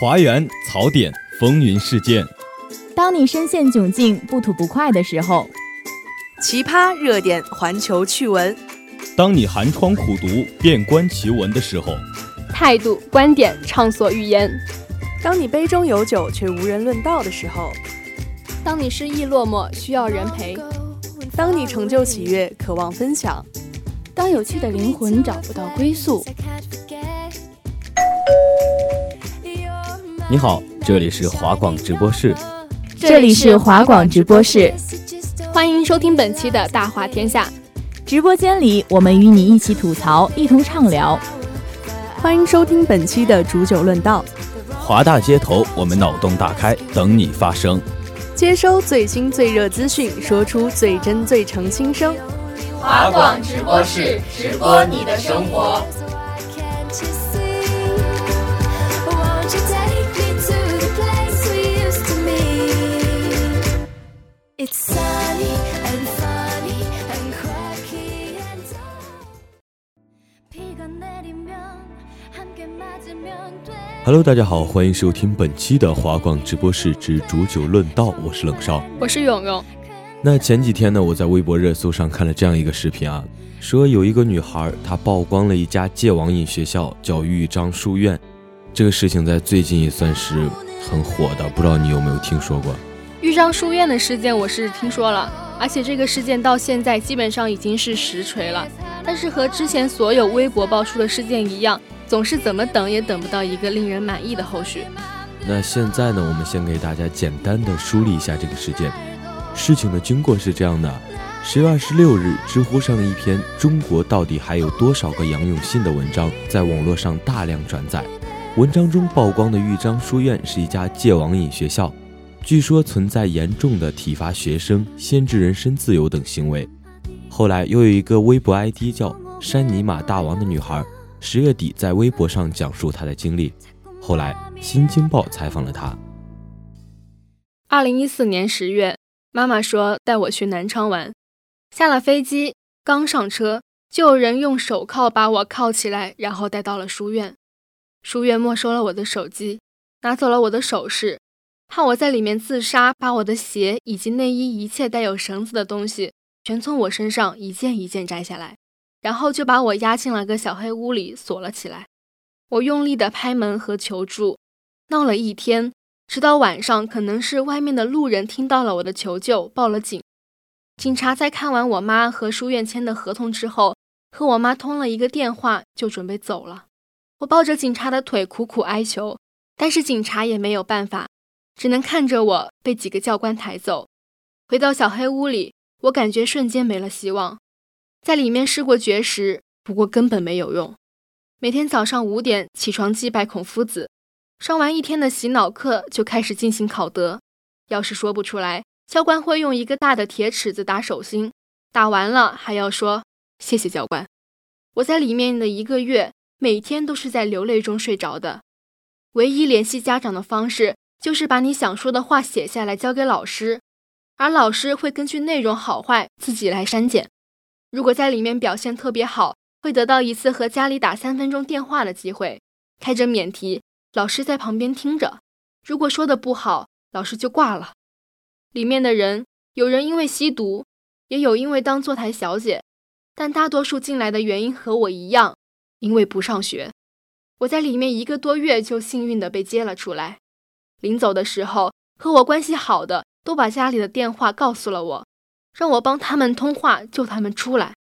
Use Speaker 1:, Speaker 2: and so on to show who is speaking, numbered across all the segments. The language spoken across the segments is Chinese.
Speaker 1: 华园槽点，风云事件。
Speaker 2: 当你深陷窘境、不吐不快的时候，
Speaker 3: 奇葩热点，环球趣闻。
Speaker 1: 当你寒窗苦读、遍观奇闻的时候，
Speaker 4: 态度、观点畅所欲言。
Speaker 3: 当你杯中有酒却无人论道的时候，
Speaker 4: 当你失意落寞需要人陪，
Speaker 3: 当你成就喜悦渴望分享，
Speaker 5: 当有趣的灵魂找不到归宿。
Speaker 1: 你好，这里是华广直播室，
Speaker 2: 这里是华广直播室，
Speaker 4: 欢迎收听本期的大话天下。
Speaker 2: 直播间里，我们与你一起吐槽，一同畅聊。
Speaker 3: 欢迎收听本期的煮酒论道。
Speaker 1: 华大街头，我们脑洞大开，等你发声。
Speaker 3: 接收最新最热资讯，说出最真最诚心声。
Speaker 6: 华广直播室，直播你的生活。
Speaker 1: Hello，大家好，欢迎收听本期的华广直播室之煮酒论道，我是冷少，
Speaker 4: 我是勇勇。
Speaker 1: 那前几天呢，我在微博热搜上看了这样一个视频啊，说有一个女孩她曝光了一家戒网瘾学校，叫豫章书院。这个事情在最近也算是很火的，不知道你有没有听说过？
Speaker 4: 豫章书院的事件我是听说了，而且这个事件到现在基本上已经是实锤了，但是和之前所有微博爆出的事件一样。总是怎么等也等不到一个令人满意的后续。
Speaker 1: 那现在呢？我们先给大家简单的梳理一下这个事件。事情的经过是这样的：十月二十六日，知乎上一篇“中国到底还有多少个杨永信”的文章在网络上大量转载。文章中曝光的豫章书院是一家戒网瘾学校，据说存在严重的体罚学生、限制人身自由等行为。后来又有一个微博 ID 叫“山尼玛大王”的女孩。十月底，在微博上讲述她的经历。后来，《新京报》采访了她。
Speaker 4: 二零一四年十月，妈妈说带我去南昌玩。下了飞机，刚上车，就有人用手铐把我铐起来，然后带到了书院。书院没收了我的手机，拿走了我的首饰，怕我在里面自杀，把我的鞋以及内衣一切带有绳子的东西全从我身上一件一件摘下来。然后就把我押进了个小黑屋里锁了起来。我用力的拍门和求助，闹了一天，直到晚上，可能是外面的路人听到了我的求救，报了警。警察在看完我妈和书院签的合同之后，和我妈通了一个电话，就准备走了。我抱着警察的腿苦苦哀求，但是警察也没有办法，只能看着我被几个教官抬走。回到小黑屋里，我感觉瞬间没了希望。在里面试过绝食，不过根本没有用。每天早上五点起床祭拜孔夫子，上完一天的洗脑课就开始进行考德。要是说不出来，教官会用一个大的铁尺子打手心，打完了还要说谢谢教官。我在里面的一个月，每天都是在流泪中睡着的。唯一联系家长的方式就是把你想说的话写下来交给老师，而老师会根据内容好坏自己来删减。如果在里面表现特别好，会得到一次和家里打三分钟电话的机会，开着免提，老师在旁边听着。如果说的不好，老师就挂了。里面的人，有人因为吸毒，也有因为当坐台小姐，但大多数进来的原因和我一样，因为不上学。我在里面一个多月，就幸运的被接了出来。临走的时候，和我关系好的都把家里的电话告诉了我。让我帮他们通话救他们出来，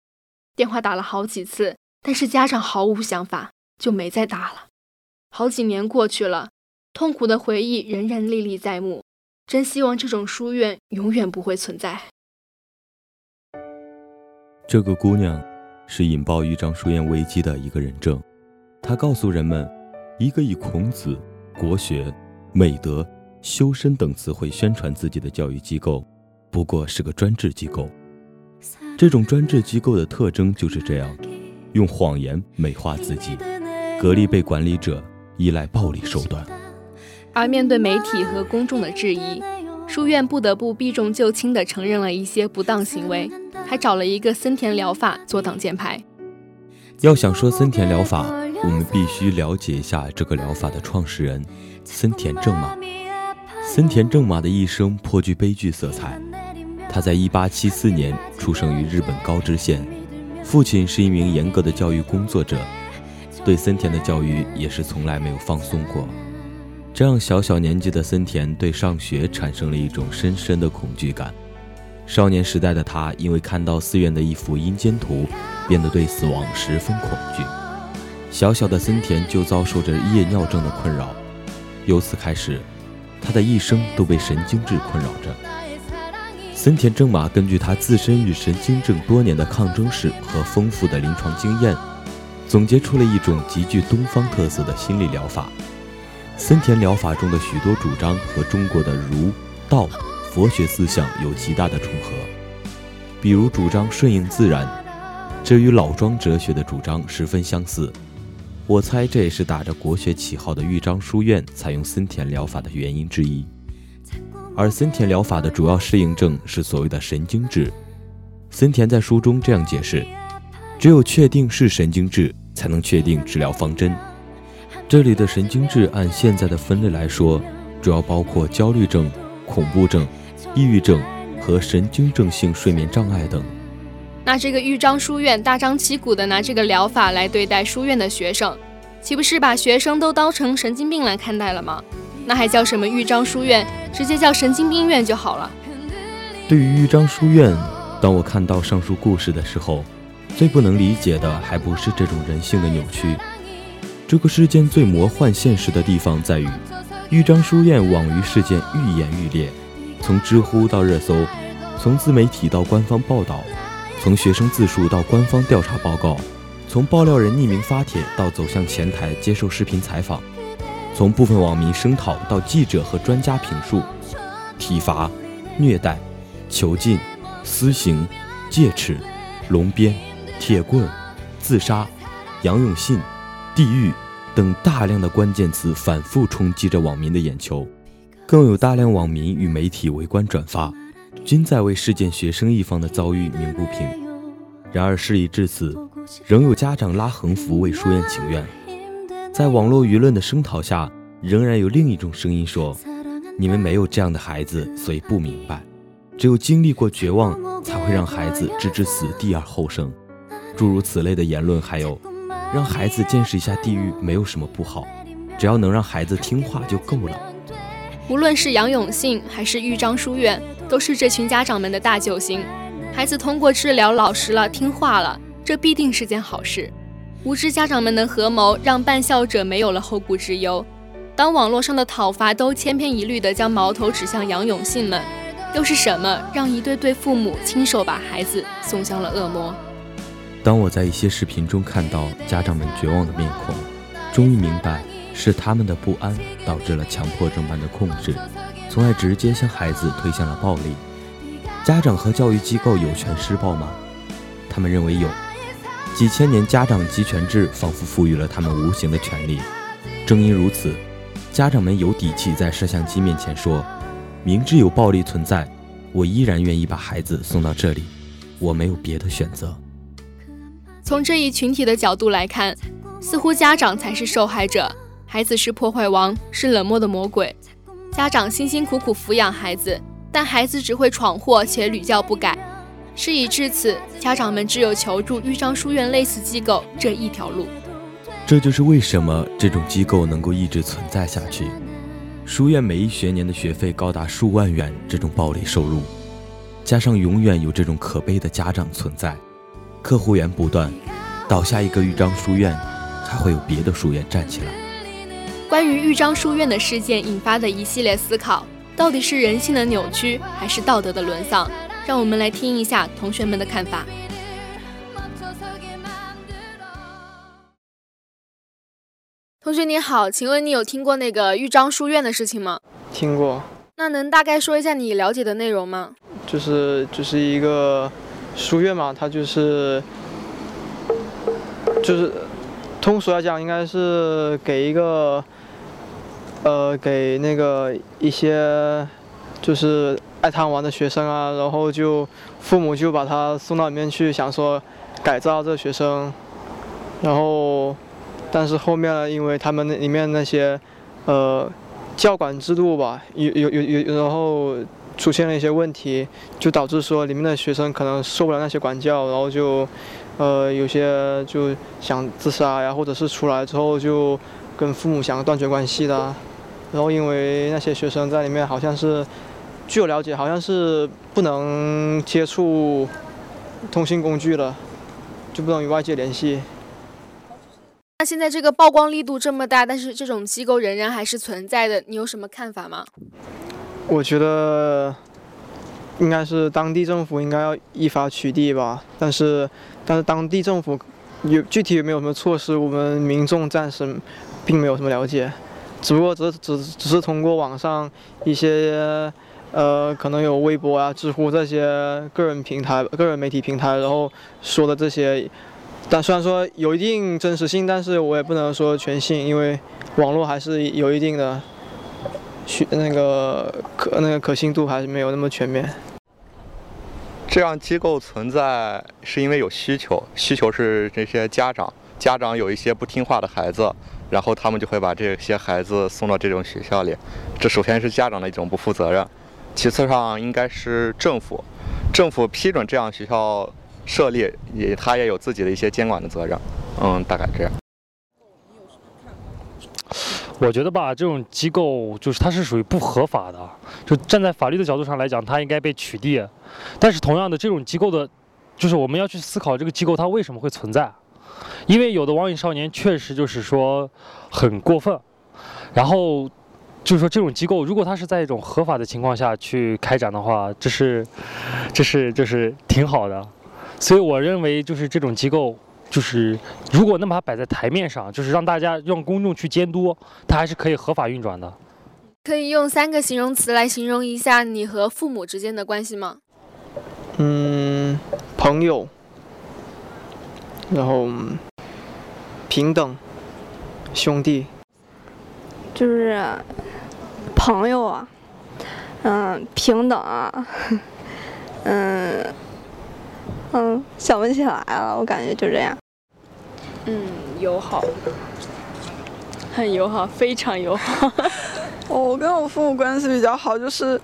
Speaker 4: 电话打了好几次，但是家长毫无想法，就没再打了。好几年过去了，痛苦的回忆仍然历历在目。真希望这种书院永远不会存在。
Speaker 1: 这个姑娘是引爆豫章书院危机的一个人证，她告诉人们，一个以孔子、国学、美德、修身等词汇宣传自己的教育机构。不过是个专制机构，这种专制机构的特征就是这样，用谎言美化自己，隔离被管理者，依赖暴力手段。
Speaker 4: 而面对媒体和公众的质疑，书院不得不避重就轻地承认了一些不当行为，还找了一个森田疗法做挡箭牌。
Speaker 1: 要想说森田疗法，我们必须了解一下这个疗法的创始人森田正马。森田正马的一生颇具悲剧色彩。他在1874年出生于日本高知县，父亲是一名严格的教育工作者，对森田的教育也是从来没有放松过。这让小小年纪的森田对上学产生了一种深深的恐惧感。少年时代的他因为看到寺院的一幅阴间图，变得对死亡十分恐惧。小小的森田就遭受着夜尿症的困扰，由此开始，他的一生都被神经质困扰着。森田正马根据他自身与神经症多年的抗争史和丰富的临床经验，总结出了一种极具东方特色的心理疗法。森田疗法中的许多主张和中国的儒、道、佛学思想有极大的重合，比如主张顺应自然，这与老庄哲学的主张十分相似。我猜这也是打着国学旗号的豫章书院采用森田疗法的原因之一。而森田疗法的主要适应症是所谓的神经质。森田在书中这样解释：只有确定是神经质，才能确定治疗方针。这里的神经质，按现在的分类来说，主要包括焦虑症、恐怖症、抑郁症和神经症性睡眠障碍等。
Speaker 4: 那这个豫章书院大张旗鼓的拿这个疗法来对待书院的学生，岂不是把学生都当成神经病来看待了吗？那还叫什么豫章书院？直接叫神经病院就好了。
Speaker 1: 对于豫章书院，当我看到上述故事的时候，最不能理解的还不是这种人性的扭曲。这个世间最魔幻现实的地方在于，豫章书院网娱事件愈演愈烈，从知乎到热搜，从自媒体到官方报道，从学生自述到官方调查报告，从爆料人匿名发帖到走向前台接受视频采访，从部分网民声讨到记者和专家评述，体罚、虐待、囚禁、私刑、戒尺、龙鞭、铁棍、自杀、杨永信。地狱等大量的关键词反复冲击着网民的眼球，更有大量网民与媒体围观转发，均在为事件学生一方的遭遇鸣不平。然而事已至此，仍有家长拉横幅为书院请愿。在网络舆论的声讨下，仍然有另一种声音说：“你们没有这样的孩子，所以不明白。只有经历过绝望，才会让孩子置之死地而后生。”诸如此类的言论还有。让孩子见识一下地狱没有什么不好，只要能让孩子听话就够了。
Speaker 4: 无论是杨永信还是豫章书院，都是这群家长们的大救星。孩子通过治疗老实了、听话了，这必定是件好事。无知家长们的合谋，让办校者没有了后顾之忧。当网络上的讨伐都千篇一律地将矛头指向杨永信们，又是什么让一对对父母亲手把孩子送向了恶魔？
Speaker 1: 当我在一些视频中看到家长们绝望的面孔，终于明白是他们的不安导致了强迫症般的控制，从而直接将孩子推向了暴力。家长和教育机构有权施暴吗？他们认为有。几千年家长集权制仿佛赋予了他们无形的权利。正因如此，家长们有底气在摄像机面前说：“明知有暴力存在，我依然愿意把孩子送到这里，我没有别的选择。”
Speaker 4: 从这一群体的角度来看，似乎家长才是受害者，孩子是破坏王，是冷漠的魔鬼。家长辛辛苦苦抚养孩子，但孩子只会闯祸且屡教不改。事已至此，家长们只有求助豫章书院类似机构这一条路。
Speaker 1: 这就是为什么这种机构能够一直存在下去。书院每一学年的学费高达数万元，这种暴利收入，加上永远有这种可悲的家长存在。客户源不断，倒下一个豫章书院，还会有别的书院站起来。
Speaker 4: 关于豫章书院的事件引发的一系列思考，到底是人性的扭曲，还是道德的沦丧？让我们来听一下同学们的看法。同学你好，请问你有听过那个豫章书院的事情吗？
Speaker 7: 听过。
Speaker 4: 那能大概说一下你了解的内容吗？
Speaker 7: 就是就是一个。书院嘛，它就是就是通俗来讲，应该是给一个呃给那个一些就是爱贪玩的学生啊，然后就父母就把他送到里面去，想说改造这学生，然后，但是后面呢，因为他们那里面那些，呃，教管制度吧，有有有有，然后出现了一些问题，就导致说里面的学生可能受不了那些管教，然后就，呃，有些就想自杀呀，或者是出来之后就跟父母想断绝关系的，然后因为那些学生在里面好像是，据我了解，好像是不能接触通信工具的，就不能与外界联系。
Speaker 4: 那现在这个曝光力度这么大，但是这种机构仍然还是存在的，你有什么看法吗？
Speaker 7: 我觉得应该是当地政府应该要依法取缔吧，但是但是当地政府有具体有没有什么措施，我们民众暂时并没有什么了解，只不过只只只是通过网上一些呃可能有微博啊、知乎这些个人平台、个人媒体平台，然后说的这些。但虽然说有一定真实性，但是我也不能说全信，因为网络还是有一定的，需那个可那个可信度还是没有那么全面。
Speaker 8: 这样机构存在是因为有需求，需求是这些家长，家长有一些不听话的孩子，然后他们就会把这些孩子送到这种学校里。这首先是家长的一种不负责任，其次上应该是政府，政府批准这样学校。设立也，他也有自己的一些监管的责任，嗯，大概这样。
Speaker 9: 我觉得吧，这种机构就是它是属于不合法的，就站在法律的角度上来讲，它应该被取缔。但是同样的，这种机构的，就是我们要去思考这个机构它为什么会存在，因为有的网瘾少年确实就是说很过分，然后就是说这种机构如果它是在一种合法的情况下去开展的话，这是，这是就是挺好的。所以我认为，就是这种机构，就是如果能把它摆在台面上，就是让大家让公众去监督，它还是可以合法运转的。
Speaker 4: 可以用三个形容词来形容一下你和父母之间的关系吗？
Speaker 7: 嗯，朋友，然后平等，兄弟，
Speaker 10: 就是朋友啊，嗯，平等啊，嗯。嗯，想不起来了，我感觉就这样。
Speaker 5: 嗯，友好，很友好，非常友好。
Speaker 11: 我跟我父母关系比较好，就是，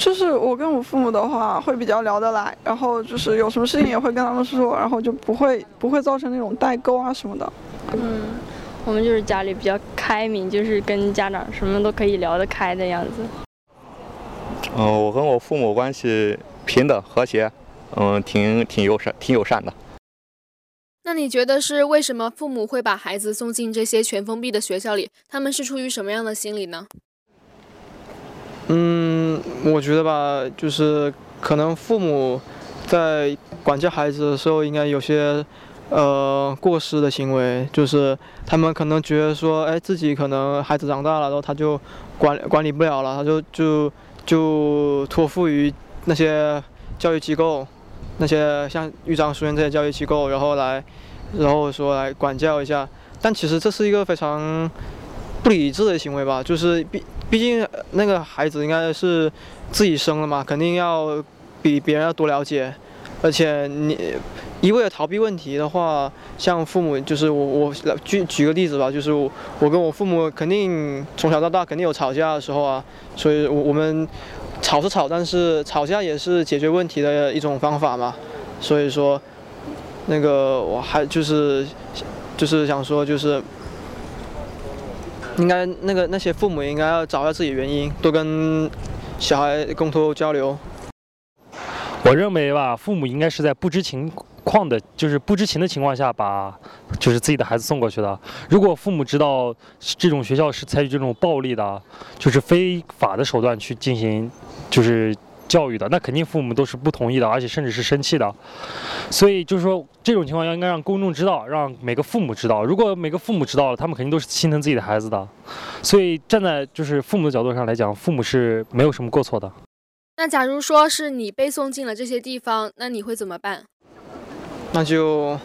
Speaker 11: 就是我跟我父母的话会比较聊得来，然后就是有什么事情也会跟他们说，然后就不会不会造成那种代沟啊什么的。
Speaker 5: 嗯，我们就是家里比较开明，就是跟家长什么都可以聊得开的样子。
Speaker 8: 嗯，我跟我父母关系平等和谐。嗯，挺挺友善，挺友善的。
Speaker 4: 那你觉得是为什么父母会把孩子送进这些全封闭的学校里？他们是出于什么样的心理呢？
Speaker 7: 嗯，我觉得吧，就是可能父母在管教孩子的时候，应该有些呃过失的行为，就是他们可能觉得说，哎，自己可能孩子长大了，然后他就管管理不了了，他就就就托付于那些教育机构。那些像豫章书院这些教育机构，然后来，然后说来管教一下，但其实这是一个非常不理智的行为吧？就是毕毕竟那个孩子应该是自己生的嘛，肯定要比别人要多了解，而且你一味的逃避问题的话，像父母就是我我举举个例子吧，就是我我跟我父母肯定从小到大肯定有吵架的时候啊，所以我我们。吵是吵，但是吵架也是解决问题的一种方法嘛。所以说，那个我还就是就是想说，就是应该那个那些父母应该要找一下自己原因，多跟小孩沟通交流。
Speaker 9: 我认为吧，父母应该是在不知情况的，就是不知情的情况下，把就是自己的孩子送过去的。如果父母知道这种学校是采取这种暴力的，就是非法的手段去进行。就是教育的，那肯定父母都是不同意的，而且甚至是生气的。所以就是说，这种情况要应该让公众知道，让每个父母知道。如果每个父母知道了，他们肯定都是心疼自己的孩子的。所以站在就是父母的角度上来讲，父母是没有什么过错的。
Speaker 4: 那假如说是你被送进了这些地方，那你会怎么办？
Speaker 7: 那就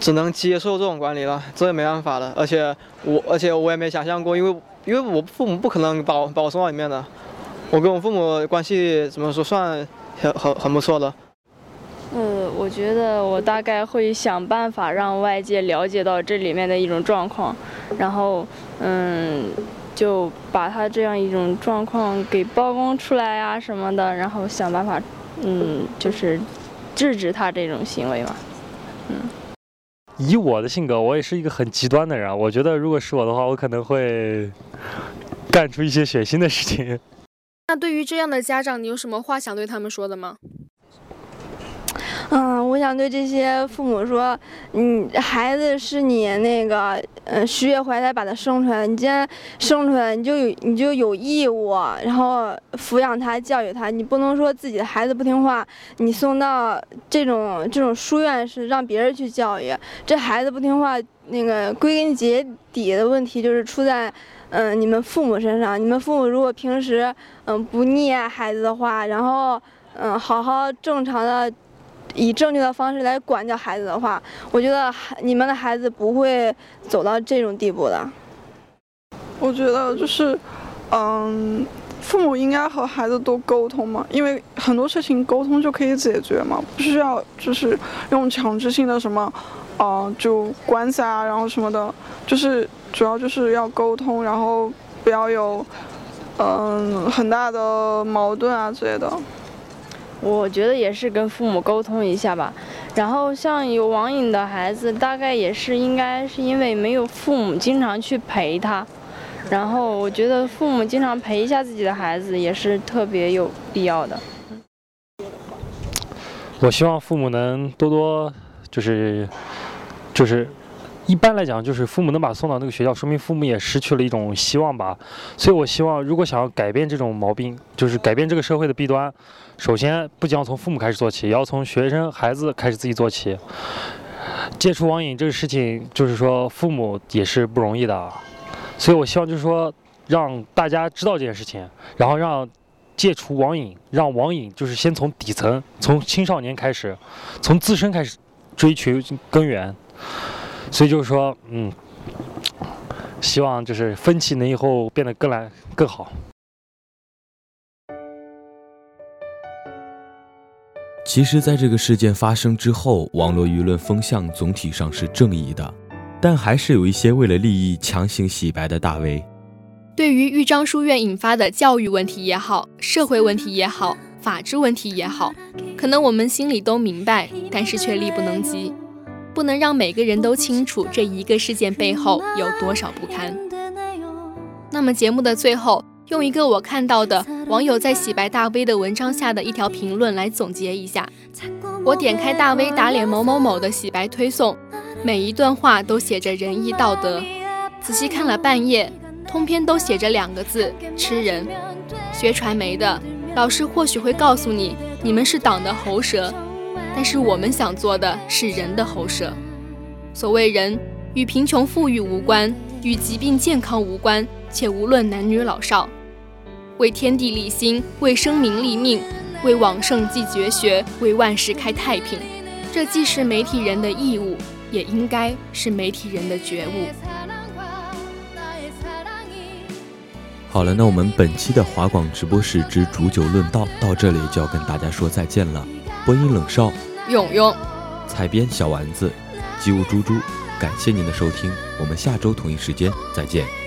Speaker 7: 只能接受这种管理了，这也没办法的。而且我，而且我也没想象过，因为因为我父母不可能把我把我送到里面的。我跟我父母关系怎么说算很很很不错的。
Speaker 5: 呃，我我觉得我大概会想办法让外界了解到这里面的一种状况，然后，嗯，就把他这样一种状况给曝光出来啊什么的，然后想办法，嗯，就是制止他这种行为嘛，嗯。
Speaker 9: 以我的性格，我也是一个很极端的人。我觉得，如果是我的话，我可能会干出一些血腥的事情。
Speaker 4: 那对于这样的家长，你有什么话想对他们说的吗？
Speaker 10: 嗯，我想对这些父母说，嗯，孩子是你那个，嗯，十月怀胎把他生出来，你既然生出来，你就有你就有义务，然后抚养他、教育他，你不能说自己的孩子不听话，你送到这种这种书院是让别人去教育，这孩子不听话，那个归根结底的问题就是出在，嗯，你们父母身上，你们父母如果平时嗯不溺爱孩子的话，然后嗯好好正常的。以正确的方式来管教孩子的话，我觉得孩你们的孩子不会走到这种地步的。
Speaker 11: 我觉得就是，嗯，父母应该和孩子多沟通嘛，因为很多事情沟通就可以解决嘛，不需要就是用强制性的什么，呃，就关系啊，然后什么的，就是主要就是要沟通，然后不要有，嗯，很大的矛盾啊之类的。
Speaker 5: 我觉得也是跟父母沟通一下吧，然后像有网瘾的孩子，大概也是应该是因为没有父母经常去陪他，然后我觉得父母经常陪一下自己的孩子也是特别有必要的。
Speaker 9: 我希望父母能多多，就是，就是。一般来讲，就是父母能把送到那个学校，说明父母也失去了一种希望吧。所以我希望，如果想要改变这种毛病，就是改变这个社会的弊端，首先不仅要从父母开始做起，也要从学生孩子开始自己做起。戒除网瘾这个事情，就是说父母也是不容易的。所以我希望就是说，让大家知道这件事情，然后让戒除网瘾，让网瘾就是先从底层，从青少年开始，从自身开始追求根源。所以就是说，嗯，希望就是分歧能以后变得更来更好。
Speaker 1: 其实，在这个事件发生之后，网络舆论风向总体上是正义的，但还是有一些为了利益强行洗白的大 V。
Speaker 4: 对于豫章书院引发的教育问题也好，社会问题也好，法治问题也好，可能我们心里都明白，但是却力不能及。不能让每个人都清楚这一个事件背后有多少不堪。那么节目的最后，用一个我看到的网友在洗白大 V 的文章下的一条评论来总结一下。我点开大 V 打脸某某某的洗白推送，每一段话都写着仁义道德，仔细看了半夜，通篇都写着两个字：吃人。学传媒的老师或许会告诉你，你们是党的喉舌。但是我们想做的是人的喉舌。所谓人，与贫穷富裕无关，与疾病健康无关，且无论男女老少。为天地立心，为生民立命，为往圣继绝学，为万世开太平。这既是媒体人的义务，也应该是媒体人的觉悟。
Speaker 1: 好了，那我们本期的华广直播室之煮酒论道到这里就要跟大家说再见了。播音冷少，
Speaker 4: 勇勇，
Speaker 1: 采编小丸子，机务猪猪，感谢您的收听，我们下周同一时间再见。